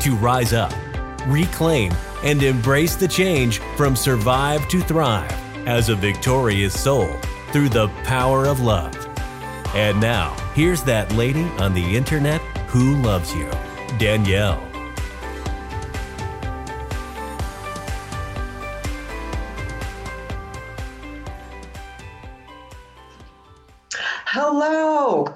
to rise up, reclaim, and embrace the change from survive to thrive as a victorious soul through the power of love. And now, here's that lady on the internet who loves you, Danielle. Hello.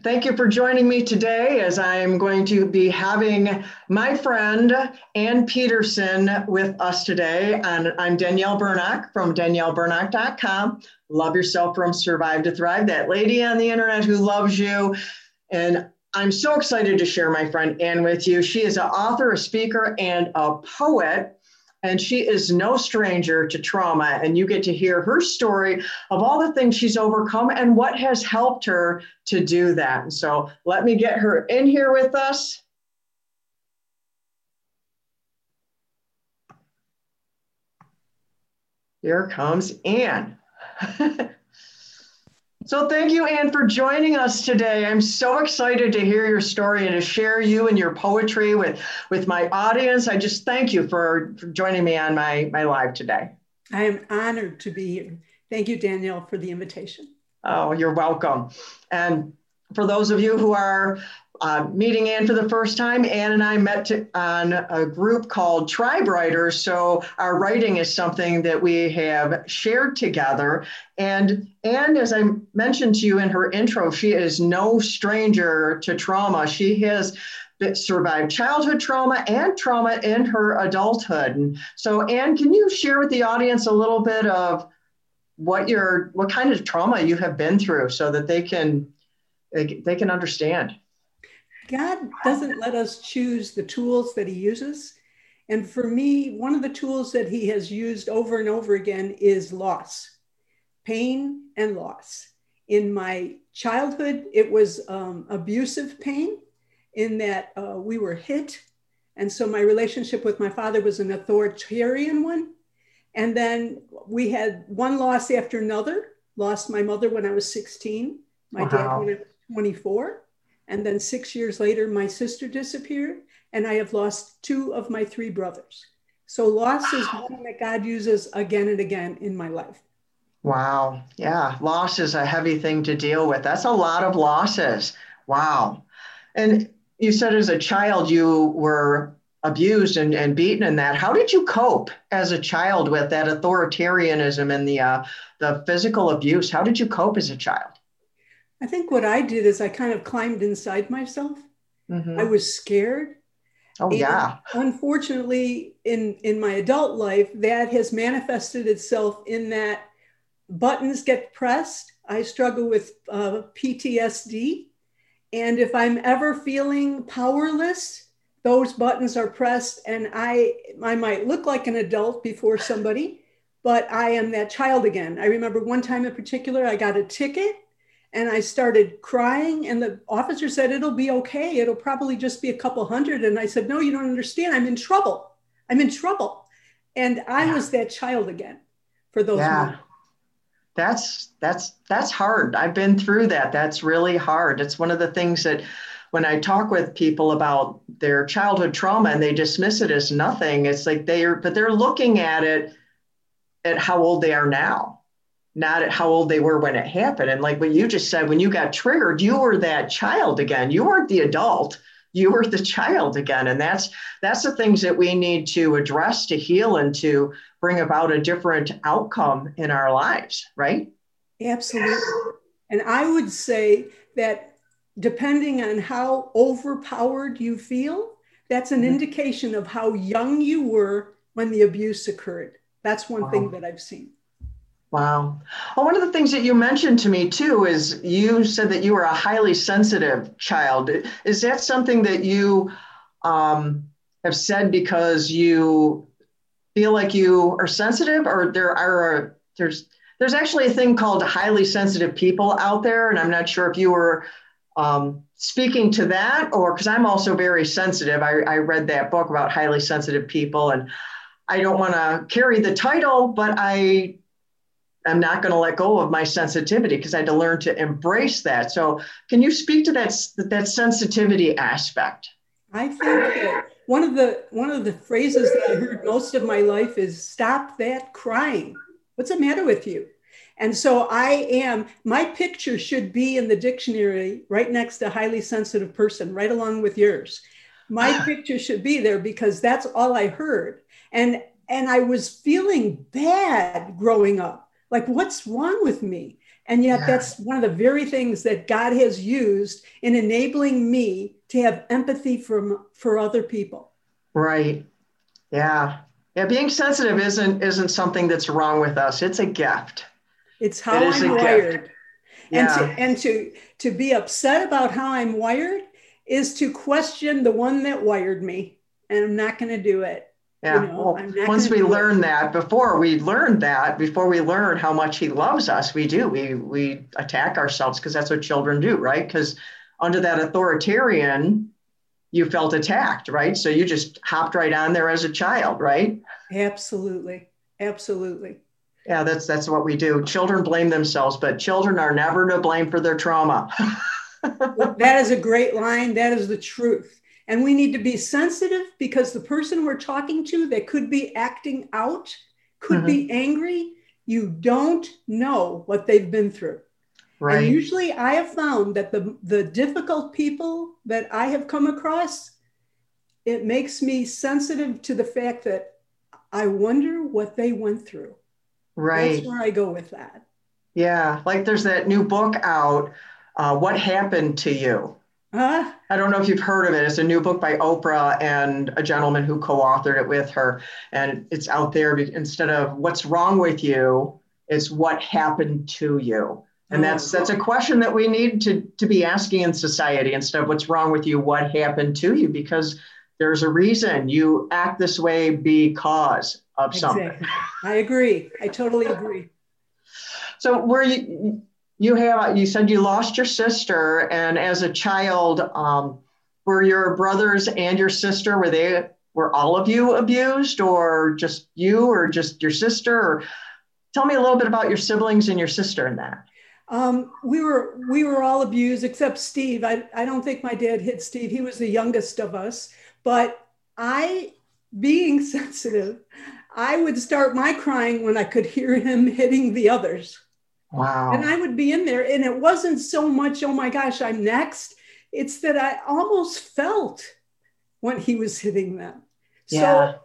Thank you for joining me today as I'm going to be having my friend Anne Peterson with us today. And I'm Danielle Bernock from daniellebernock.com. Love yourself from survive to thrive, that lady on the internet who loves you. And I'm so excited to share my friend Anne with you. She is an author, a speaker, and a poet and she is no stranger to trauma. And you get to hear her story of all the things she's overcome and what has helped her to do that. And so let me get her in here with us. Here comes Anne. So thank you, Anne, for joining us today. I'm so excited to hear your story and to share you and your poetry with, with my audience. I just thank you for, for joining me on my, my live today. I am honored to be here. Thank you, Danielle, for the invitation. Oh, you're welcome. And for those of you who are uh, meeting Anne for the first time, Anne and I met to, on a group called Tribe Writers. So our writing is something that we have shared together. And Anne, as I mentioned to you in her intro, she is no stranger to trauma. She has survived childhood trauma and trauma in her adulthood. And so, Anne, can you share with the audience a little bit of what your what kind of trauma you have been through, so that they can they, they can understand? God doesn't let us choose the tools that He uses. And for me, one of the tools that He has used over and over again is loss, pain, and loss. In my childhood, it was um, abusive pain, in that uh, we were hit. And so my relationship with my father was an authoritarian one. And then we had one loss after another. Lost my mother when I was 16, my wow. dad when I was 24. And then six years later, my sister disappeared, and I have lost two of my three brothers. So loss wow. is one that God uses again and again in my life. Wow. Yeah. Loss is a heavy thing to deal with. That's a lot of losses. Wow. And you said as a child you were abused and, and beaten in that. How did you cope as a child with that authoritarianism and the uh, the physical abuse? How did you cope as a child? I think what I did is I kind of climbed inside myself. Mm-hmm. I was scared. Oh and yeah. Unfortunately, in in my adult life, that has manifested itself in that buttons get pressed. I struggle with uh, PTSD, and if I'm ever feeling powerless, those buttons are pressed, and I I might look like an adult before somebody, but I am that child again. I remember one time in particular, I got a ticket and I started crying. And the officer said, It'll be okay. It'll probably just be a couple hundred. And I said, No, you don't understand. I'm in trouble. I'm in trouble. And I yeah. was that child again for those yeah. Moments. That's that's that's hard. I've been through that. That's really hard. It's one of the things that when I talk with people about their childhood trauma and they dismiss it as nothing, it's like they're but they're looking at it at how old they are now not at how old they were when it happened. And like what you just said, when you got triggered, you were that child again. You weren't the adult. You were the child again. And that's that's the things that we need to address to heal and to bring about a different outcome in our lives, right? Absolutely. And I would say that depending on how overpowered you feel, that's an mm-hmm. indication of how young you were when the abuse occurred. That's one wow. thing that I've seen. Wow. Well, one of the things that you mentioned to me too is you said that you were a highly sensitive child. Is that something that you um, have said because you feel like you are sensitive, or there are there's there's actually a thing called highly sensitive people out there, and I'm not sure if you were um, speaking to that or because I'm also very sensitive. I, I read that book about highly sensitive people, and I don't want to carry the title, but I am not going to let go of my sensitivity because I had to learn to embrace that. So, can you speak to that that sensitivity aspect? I think that one of the one of the phrases that I heard most of my life is "Stop that crying." What's the matter with you? And so I am, my picture should be in the dictionary right next to highly sensitive person, right along with yours. My picture should be there because that's all I heard. And and I was feeling bad growing up. Like, what's wrong with me? And yet, yeah. that's one of the very things that God has used in enabling me to have empathy for, for other people. Right. Yeah. Yeah. Being sensitive isn't isn't something that's wrong with us. It's a gift. It's how it I'm wired. Yeah. And to and to to be upset about how I'm wired is to question the one that wired me. And I'm not going to do it. Yeah. You know, well, once we learn it. that, before we learn that, before we learn how much he loves us, we do. We we attack ourselves because that's what children do, right? Because under that authoritarian, you felt attacked, right? So you just hopped right on there as a child, right? Absolutely. Absolutely. Yeah, that's that's what we do. Children blame themselves, but children are never to blame for their trauma. that is a great line. That is the truth. And we need to be sensitive because the person we're talking to that could be acting out, could mm-hmm. be angry, you don't know what they've been through. Right. And usually I have found that the, the difficult people that I have come across, it makes me sensitive to the fact that I wonder what they went through. Right. That's where I go with that. Yeah. Like there's that new book out, uh, What Happened to You? Huh? I don't know if you've heard of it. It's a new book by Oprah and a gentleman who co authored it with her. And it's out there instead of what's wrong with you, it's what happened to you. And oh, that's that's a question that we need to, to be asking in society instead of what's wrong with you, what happened to you, because there's a reason you act this way because of exactly. something. I agree. I totally agree. So were you you have you said you lost your sister and as a child um, were your brothers and your sister were they were all of you abused or just you or just your sister? Or tell me a little bit about your siblings and your sister in that. Um, we were we were all abused except steve. I, I don't think my dad hit steve. He was the youngest of us. But i being sensitive i would start my crying when i could hear him hitting the others Wow. And I would be in there, and it wasn't so much, oh my gosh, I'm next. It's that I almost felt when he was hitting them. Yeah. So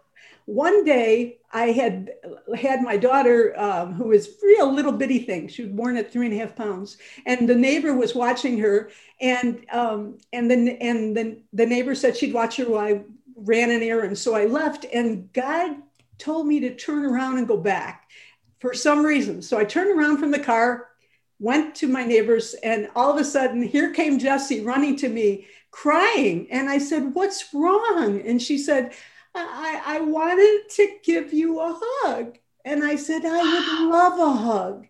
one day I had had my daughter, um, who was a little bitty thing. She was born at three and a half pounds, and the neighbor was watching her, and um, and then and then the neighbor said she'd watch her while I ran an errand. So I left, and God told me to turn around and go back for some reason. So I turned around from the car, went to my neighbors, and all of a sudden, here came Jessie running to me, crying. And I said, What's wrong? And she said, I, I wanted to give you a hug. And I said, I would love a hug.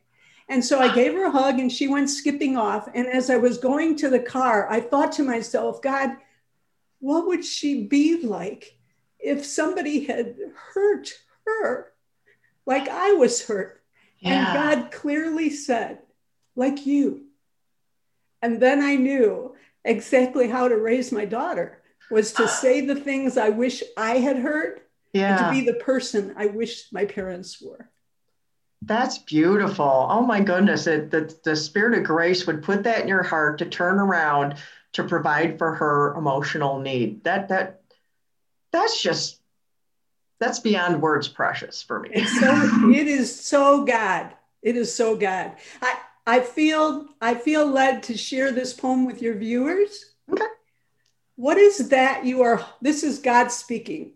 And so I gave her a hug and she went skipping off. And as I was going to the car, I thought to myself, God, what would she be like if somebody had hurt her? Like I was hurt. Yeah. And God clearly said, like you. And then I knew exactly how to raise my daughter was to say the things I wish I had heard yeah. and to be the person I wish my parents were. That's beautiful. Oh my goodness. It, the, the spirit of grace would put that in your heart to turn around to provide for her emotional need. That that that's just that's beyond words precious for me. It's so, it is so God. It is so God. I, I feel I feel led to share this poem with your viewers. Okay. What is that you are this is God speaking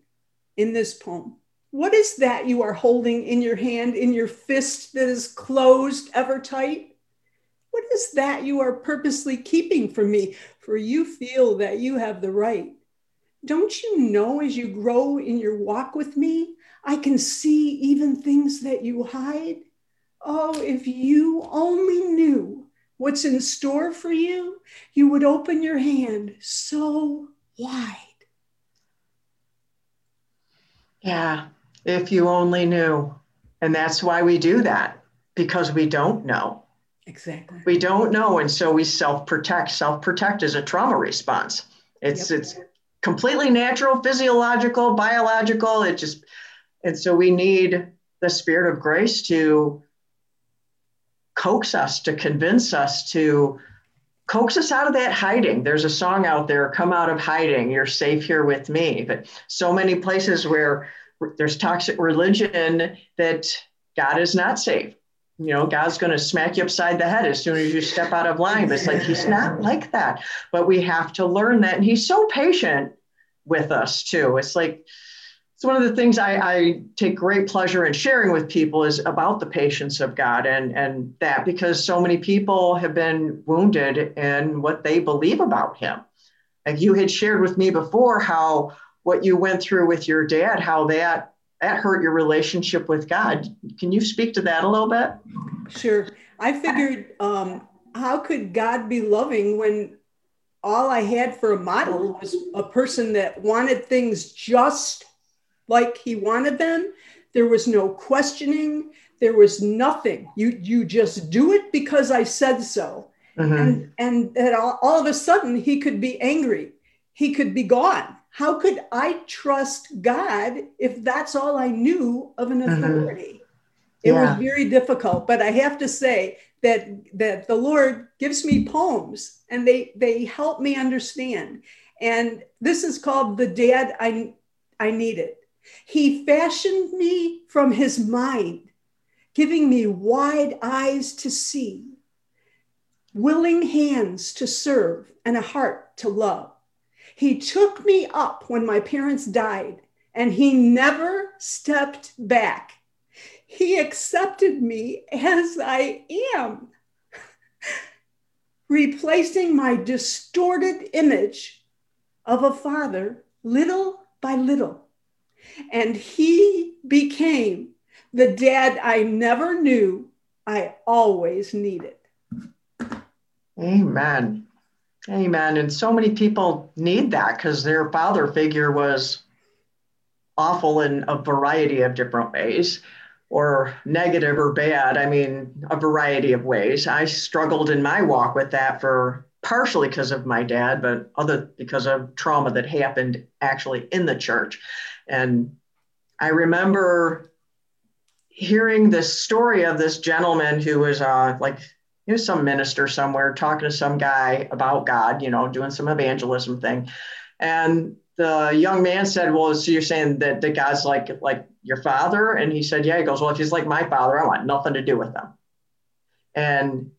in this poem. What is that you are holding in your hand in your fist that is closed ever tight? What is that you are purposely keeping from me? For you feel that you have the right don't you know as you grow in your walk with me, I can see even things that you hide? Oh, if you only knew what's in store for you, you would open your hand so wide. Yeah, if you only knew. And that's why we do that, because we don't know. Exactly. We don't know. And so we self protect. Self protect is a trauma response. It's, yep. it's completely natural, physiological, biological. It just, and so we need the spirit of grace to coax us, to convince us, to coax us out of that hiding. There's a song out there, Come Out of Hiding, You're Safe Here with Me. But so many places where there's toxic religion that God is not safe. You know, God's going to smack you upside the head as soon as you step out of line. But it's like, He's not like that. But we have to learn that. And He's so patient with us, too. It's like, it's one of the things I, I, take great pleasure in sharing with people is about the patience of God and, and that because so many people have been wounded in what they believe about Him. Like you had shared with me before how what you went through with your dad, how that that hurt your relationship with God. Can you speak to that a little bit? Sure. I figured, um, how could God be loving when all I had for a model was a person that wanted things just like he wanted them. There was no questioning. There was nothing. You you just do it because I said so. Mm-hmm. And and that all, all of a sudden he could be angry. He could be gone. How could I trust God if that's all I knew of an mm-hmm. authority? Mm-hmm. It yeah. was very difficult, but I have to say that that the Lord gives me poems and they they help me understand. And this is called the dad I I needed. He fashioned me from his mind, giving me wide eyes to see, willing hands to serve, and a heart to love. He took me up when my parents died, and he never stepped back. He accepted me as I am, replacing my distorted image of a father little by little and he became the dad I never knew I always needed. Amen. Amen. And so many people need that because their father figure was awful in a variety of different ways or negative or bad. I mean, a variety of ways. I struggled in my walk with that for partially because of my dad, but other because of trauma that happened actually in the church. And I remember hearing this story of this gentleman who was uh, like, he was some minister somewhere talking to some guy about God, you know, doing some evangelism thing. And the young man said, Well, so you're saying that, that God's like like your father? And he said, Yeah. He goes, Well, if he's like my father, I want nothing to do with him. And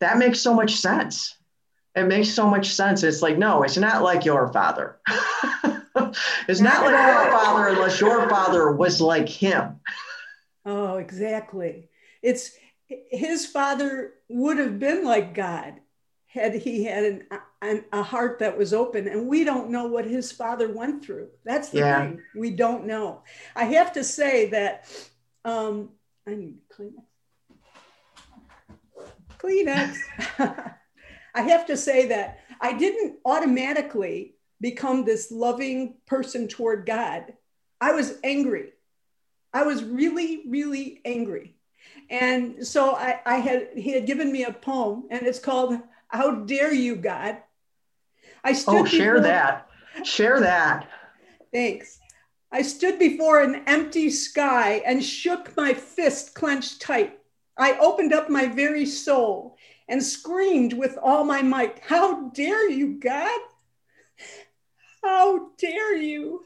that makes so much sense. It makes so much sense. It's like, no, it's not like your father. it's not like your father unless your father was like him. Oh, exactly. It's his father would have been like God had he had an, an, a heart that was open. And we don't know what his father went through. That's the yeah. thing. We don't know. I have to say that um, I need Kleenex. Kleenex. I have to say that I didn't automatically become this loving person toward God. I was angry. I was really, really angry. And so I, I had he had given me a poem, and it's called "How Dare You, God." I stood oh, share before, that. Share that. Thanks. I stood before an empty sky and shook my fist clenched tight. I opened up my very soul and screamed with all my might, How dare you, God? How dare you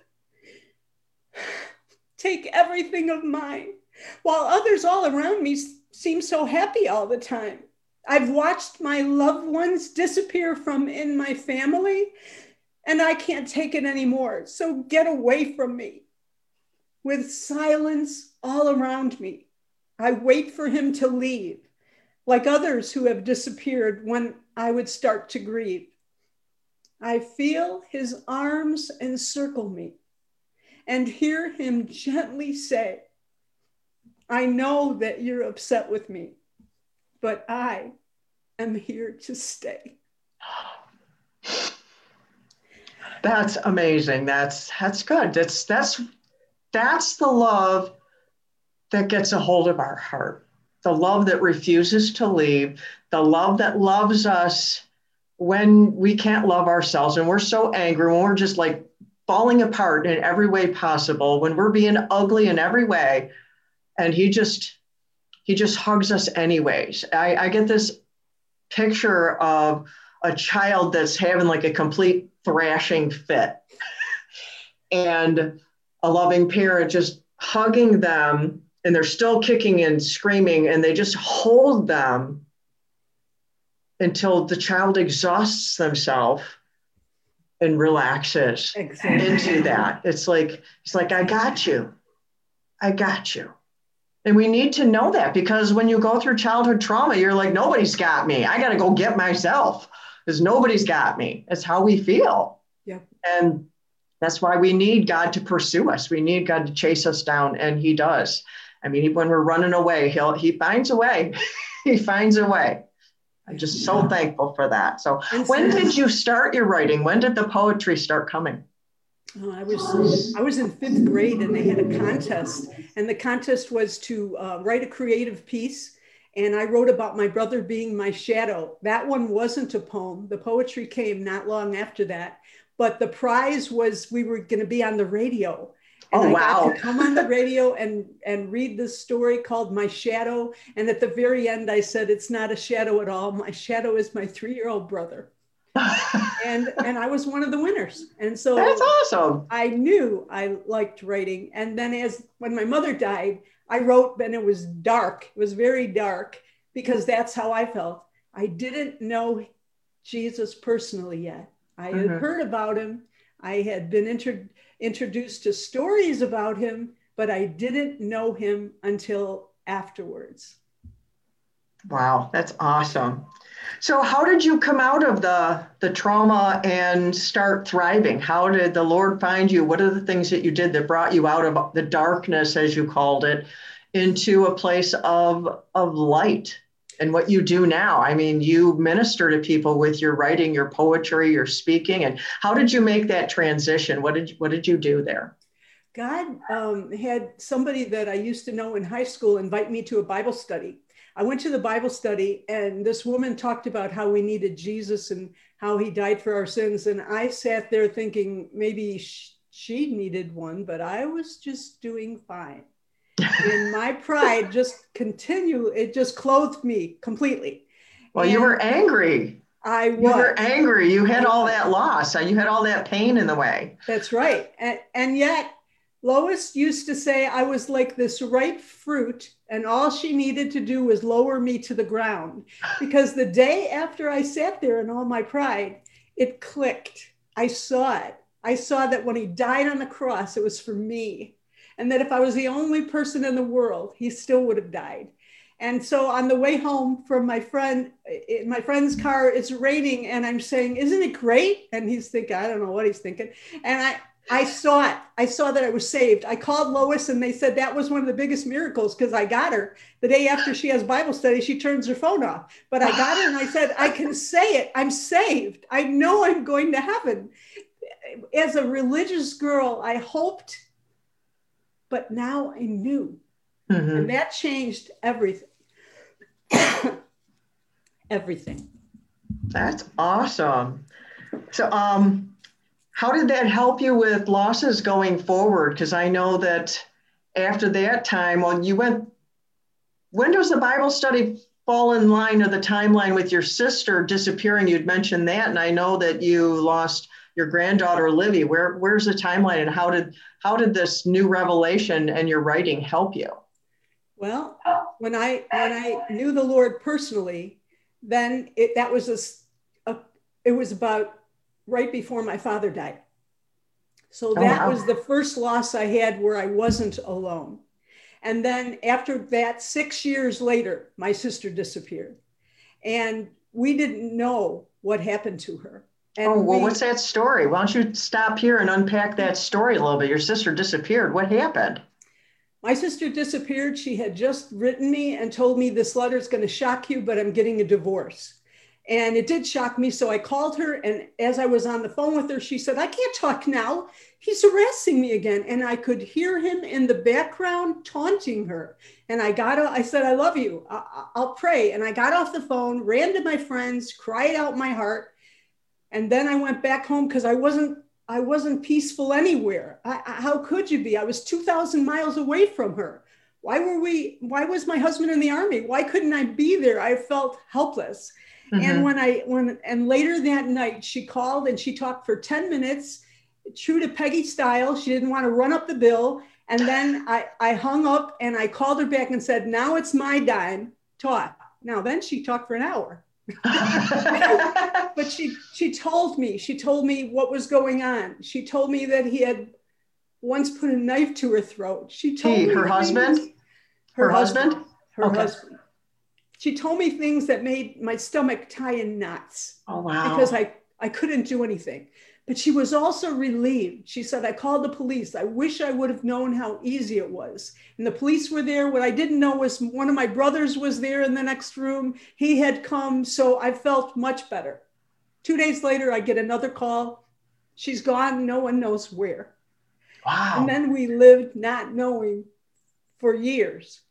take everything of mine while others all around me seem so happy all the time? I've watched my loved ones disappear from in my family and I can't take it anymore. So get away from me. With silence all around me, I wait for him to leave, like others who have disappeared when I would start to grieve. I feel his arms encircle me and hear him gently say, I know that you're upset with me, but I am here to stay. That's amazing. That's that's good. That's that's that's the love that gets a hold of our heart. The love that refuses to leave, the love that loves us when we can't love ourselves and we're so angry, when we're just like falling apart in every way possible, when we're being ugly in every way, and he just he just hugs us anyways. I, I get this picture of a child that's having like a complete thrashing fit and a loving parent just hugging them and they're still kicking and screaming and they just hold them until the child exhausts themselves and relaxes exactly. into that it's like it's like i got you i got you and we need to know that because when you go through childhood trauma you're like nobody's got me i got to go get myself because nobody's got me it's how we feel yeah and that's why we need god to pursue us we need god to chase us down and he does I mean, when we're running away, he'll he finds a way. he finds a way. I'm just so thankful for that. So, when did you start your writing? When did the poetry start coming? Oh, I was I was in fifth grade, and they had a contest, and the contest was to uh, write a creative piece. And I wrote about my brother being my shadow. That one wasn't a poem. The poetry came not long after that. But the prize was we were going to be on the radio and oh, I wow. got to come on the radio and and read this story called My Shadow. And at the very end, I said, "It's not a shadow at all. My shadow is my three-year-old brother." And and I was one of the winners. And so that's awesome. I knew I liked writing. And then as when my mother died, I wrote, and it was dark. It was very dark because that's how I felt. I didn't know Jesus personally yet. I had mm-hmm. heard about him. I had been introduced introduced to stories about him, but I didn't know him until afterwards. Wow, that's awesome. So how did you come out of the the trauma and start thriving? How did the Lord find you? What are the things that you did that brought you out of the darkness as you called it into a place of of light? and what you do now. I mean, you minister to people with your writing, your poetry, your speaking. And how did you make that transition? What did what did you do there? God um, had somebody that I used to know in high school invite me to a Bible study. I went to the Bible study, and this woman talked about how we needed Jesus and how he died for our sins. And I sat there thinking maybe she needed one, but I was just doing fine. And my pride just continued, it just clothed me completely. Well and you were angry. I was. you were angry. You had all that loss. You had all that pain in the way. That's right. And, and yet lois used to say i was like this ripe fruit and all she needed to do was lower me to the ground because the day after i sat there in all my pride it clicked i saw it i saw that when he died on the cross it was for me and that if I was the only person in the world, he still would have died. And so on the way home from my friend, in my friend's car, it's raining, and I'm saying, "Isn't it great?" And he's thinking, "I don't know what he's thinking." And I, I saw it. I saw that I was saved. I called Lois, and they said that was one of the biggest miracles because I got her the day after she has Bible study. She turns her phone off, but I got her, and I said, "I can say it. I'm saved. I know I'm going to heaven." As a religious girl, I hoped but now I knew. Mm-hmm. And that changed everything. everything. That's awesome. So, um, how did that help you with losses going forward? Because I know that after that time, when you went. When does the Bible study fall in line of the timeline with your sister disappearing? You'd mentioned that, and I know that you lost your granddaughter Livy. Where where's the timeline and how did how did this new revelation and your writing help you? Well, when I when I knew the Lord personally, then it that was a, a it was about right before my father died. So oh, that oh, wow. was the first loss I had where I wasn't alone. And then after that, six years later, my sister disappeared. And we didn't know what happened to her. And oh, well, we, what's that story? Why don't you stop here and unpack that story a little bit? Your sister disappeared. What happened? My sister disappeared. She had just written me and told me this letter is going to shock you, but I'm getting a divorce. And it did shock me. So I called her. And as I was on the phone with her, she said, I can't talk now. He's harassing me again. And I could hear him in the background taunting her. And I got, I said, I love you. I, will pray. And I got off the phone, ran to my friends, cried out my heart. And then I went back home because I wasn't I wasn't peaceful anywhere. I, I, how could you be? I was 2,000 miles away from her. Why were we, why was my husband in the army? Why couldn't I be there? I felt helpless. Mm-hmm. And when I, when, and later that night, she called and she talked for 10 minutes, true to Peggy style. She didn't want to run up the bill. And then I, I hung up and I called her back and said, now it's my dime, talk. Now, then she talked for an hour. but she she told me she told me what was going on she told me that he had once put a knife to her throat she told he, me her husband her, her husband? husband her okay. husband she told me things that made my stomach tie in knots oh wow because i i couldn't do anything but she was also relieved. She said, I called the police. I wish I would have known how easy it was. And the police were there. What I didn't know was one of my brothers was there in the next room. He had come. So I felt much better. Two days later, I get another call. She's gone. No one knows where. Wow. And then we lived not knowing for years.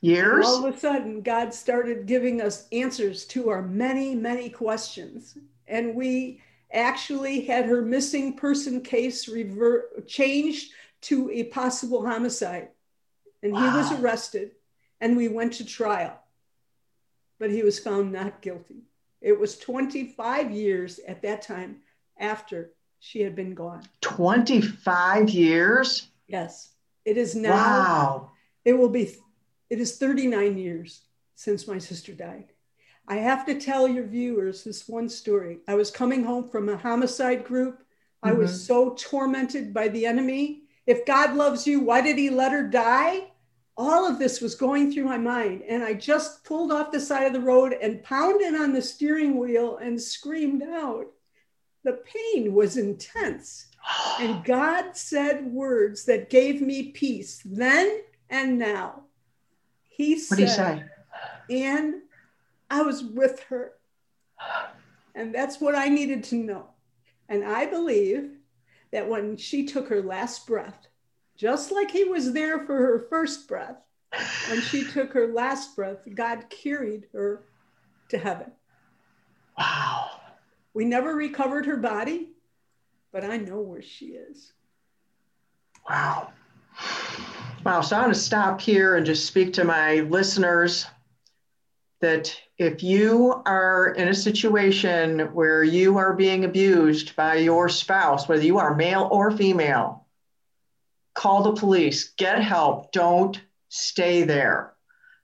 Years? All of a sudden, God started giving us answers to our many, many questions. And we, actually had her missing person case revert, changed to a possible homicide. And wow. he was arrested and we went to trial. But he was found not guilty. It was 25 years at that time after she had been gone. 25 years? Yes. It is now. Wow. It will be, it is 39 years since my sister died. I have to tell your viewers this one story. I was coming home from a homicide group. Mm-hmm. I was mm-hmm. so tormented by the enemy. If God loves you, why did he let her die? All of this was going through my mind. And I just pulled off the side of the road and pounded on the steering wheel and screamed out. The pain was intense. And God said words that gave me peace then and now. He what said, did he say? And I was with her. And that's what I needed to know. And I believe that when she took her last breath, just like he was there for her first breath, when she took her last breath, God carried her to heaven. Wow. We never recovered her body, but I know where she is. Wow. Wow. So I'm going to stop here and just speak to my listeners that if you are in a situation where you are being abused by your spouse, whether you are male or female, call the police, get help, don't stay there.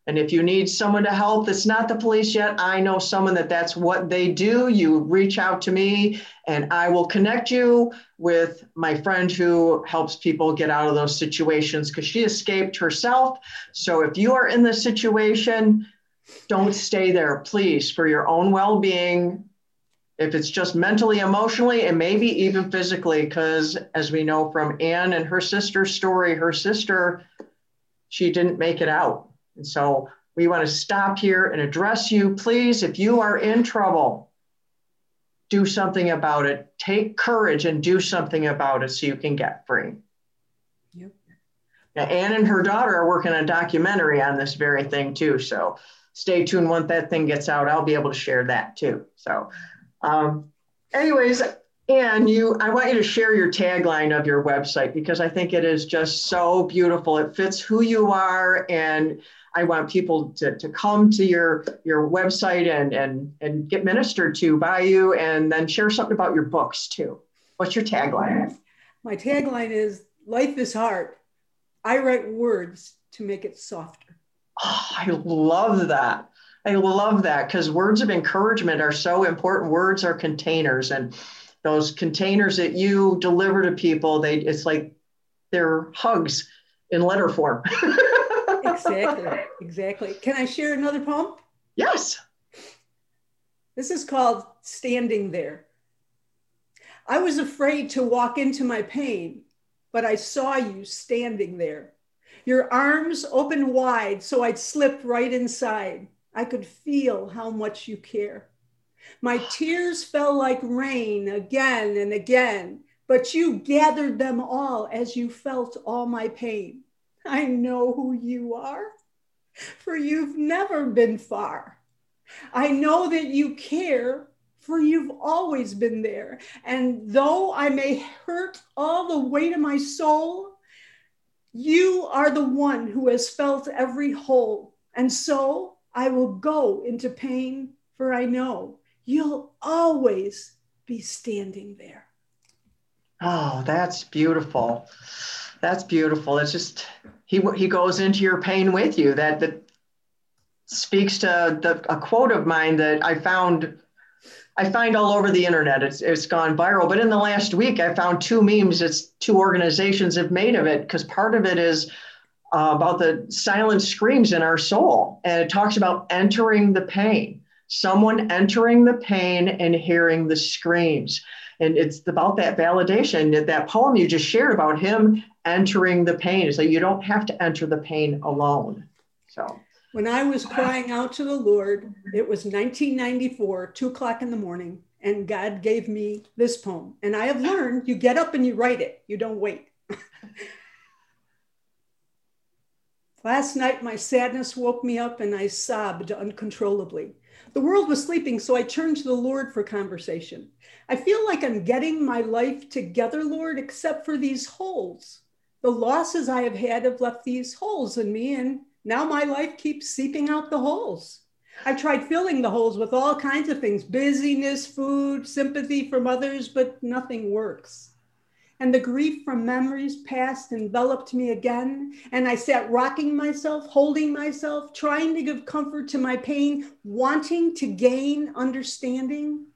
And if you need someone to help that's not the police yet, I know someone that that's what they do. You reach out to me and I will connect you with my friend who helps people get out of those situations because she escaped herself. So if you are in this situation, don't stay there, please, for your own well being. If it's just mentally, emotionally, and maybe even physically, because as we know from Anne and her sister's story, her sister, she didn't make it out. And so we want to stop here and address you. Please, if you are in trouble, do something about it. Take courage and do something about it so you can get free. Yep. Now, Anne and her daughter are working on a documentary on this very thing too. So stay tuned once that thing gets out. I'll be able to share that too. So, um, anyways, and you, I want you to share your tagline of your website because I think it is just so beautiful. It fits who you are, and I want people to, to come to your your website and and and get ministered to by you, and then share something about your books too. What's your tagline? My tagline is "Life is hard. I write words to make it softer." Oh, I love that. I love that because words of encouragement are so important. Words are containers, and those containers that you deliver to people, they it's like they're hugs in letter form. exactly. Exactly. Can I share another poem? Yes. This is called Standing There. I was afraid to walk into my pain, but I saw you standing there. Your arms open wide so I'd slip right inside. I could feel how much you care. My tears fell like rain again and again, but you gathered them all as you felt all my pain. I know who you are, for you've never been far. I know that you care, for you've always been there. And though I may hurt all the weight of my soul, you are the one who has felt every hole. And so I will go into pain, for I know you'll always be standing there. Oh, that's beautiful. That's beautiful. It's just he he goes into your pain with you. That that speaks to the a quote of mine that I found I find all over the internet. It's it's gone viral. But in the last week, I found two memes that two organizations have made of it because part of it is uh, about the silent screams in our soul, and it talks about entering the pain. Someone entering the pain and hearing the screams. And it's about that validation. That poem you just shared about him entering the pain. So you don't have to enter the pain alone. So when I was crying out to the Lord, it was 1994, two o'clock in the morning, and God gave me this poem. And I have learned you get up and you write it, you don't wait. Last night, my sadness woke me up and I sobbed uncontrollably. The world was sleeping, so I turned to the Lord for conversation. I feel like I'm getting my life together, Lord, except for these holes. The losses I have had have left these holes in me, and now my life keeps seeping out the holes. I've tried filling the holes with all kinds of things busyness, food, sympathy from others, but nothing works. And the grief from memories past enveloped me again. And I sat rocking myself, holding myself, trying to give comfort to my pain, wanting to gain understanding.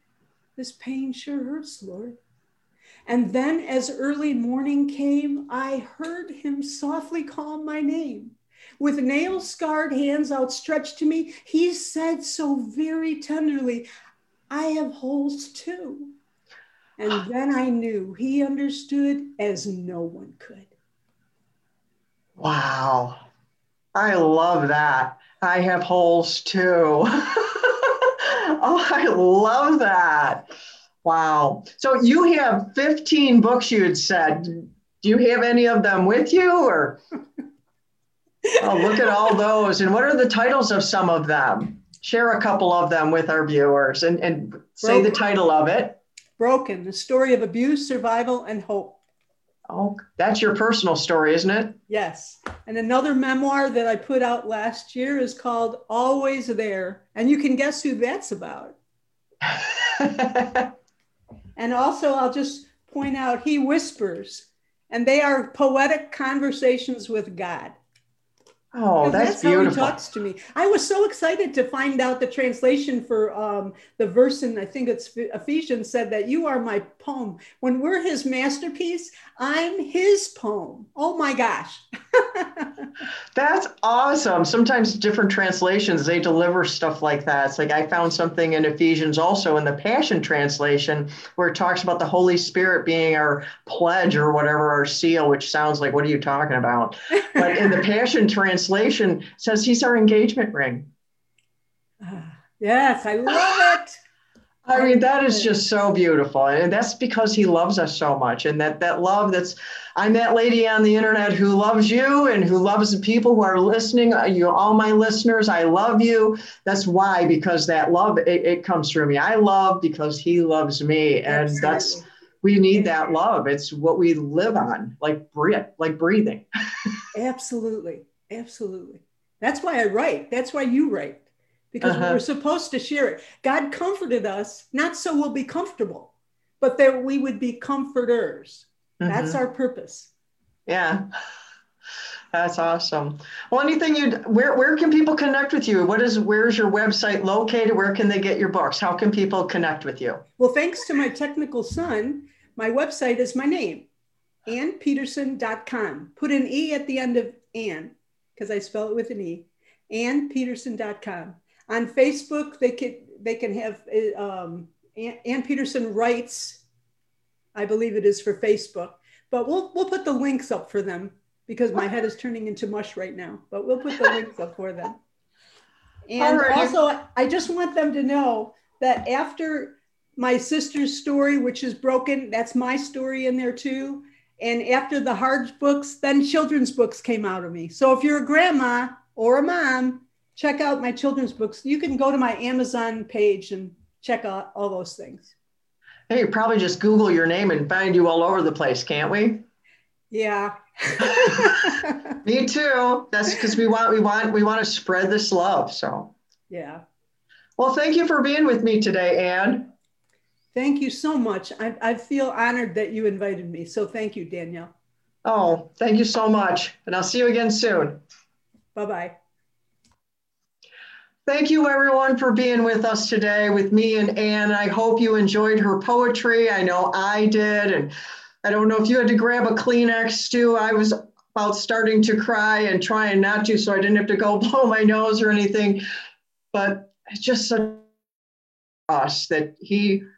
This pain sure hurts, Lord. And then, as early morning came, I heard him softly call my name. With nail scarred hands outstretched to me, he said so very tenderly, I have holes too. And ah. then I knew he understood as no one could. Wow. I love that. I have holes too. oh, I love that. Wow. So you have 15 books you had said. Do you have any of them with you or? oh, look at all those. And what are the titles of some of them? Share a couple of them with our viewers and, and say the title of it. Broken, the story of abuse, survival, and hope. Oh, that's your personal story, isn't it? Yes. And another memoir that I put out last year is called Always There. And you can guess who that's about. and also, I'll just point out, he whispers, and they are poetic conversations with God. Oh, that's, that's beautiful. how he talks to me. I was so excited to find out the translation for um, the verse in I think it's Ephesians said that you are my poem. When we're his masterpiece, I'm his poem. Oh my gosh. that's awesome. Sometimes different translations they deliver stuff like that. It's like I found something in Ephesians also in the Passion translation where it talks about the Holy Spirit being our pledge or whatever our seal, which sounds like what are you talking about? But in the Passion translation translation says he's our engagement ring. Uh, yes, I love it. I mean, that is just so beautiful. And that's because he loves us so much. And that that love that's I'm that lady on the internet who loves you and who loves the people who are listening. Uh, you all my listeners, I love you. That's why, because that love it, it comes through me. I love because he loves me. And Absolutely. that's we need that love. It's what we live on, like breathe, like breathing. Absolutely. Absolutely. That's why I write. That's why you write, because uh-huh. we're supposed to share it. God comforted us, not so we'll be comfortable, but that we would be comforters. Mm-hmm. That's our purpose. Yeah. That's awesome. Well, anything you where where can people connect with you? What is where's your website located? Where can they get your books? How can people connect with you? Well, thanks to my technical son, my website is my name, annepeterson.com. Put an E at the end of Ann because I spell it with an E, annepeterson.com. On Facebook, they can they can have um, Anne Peterson writes I believe it is for Facebook. But we'll we'll put the links up for them because my head is turning into mush right now. But we'll put the links up for them. And Alrighty. also, I just want them to know that after my sister's story, which is broken, that's my story in there too. And after the hard books, then children's books came out of me. So if you're a grandma or a mom, check out my children's books. You can go to my Amazon page and check out all those things. Hey, you probably just Google your name and find you all over the place, can't we? Yeah. Me too. That's because we want we want we want to spread this love. So yeah. well, thank you for being with me today, Anne. Thank you so much. I, I feel honored that you invited me. So thank you, Danielle. Oh, thank you so much. And I'll see you again soon. Bye bye. Thank you, everyone, for being with us today with me and Anne. I hope you enjoyed her poetry. I know I did. And I don't know if you had to grab a Kleenex, Stu. I was about starting to cry and trying not to, so I didn't have to go blow my nose or anything. But it's just such us that he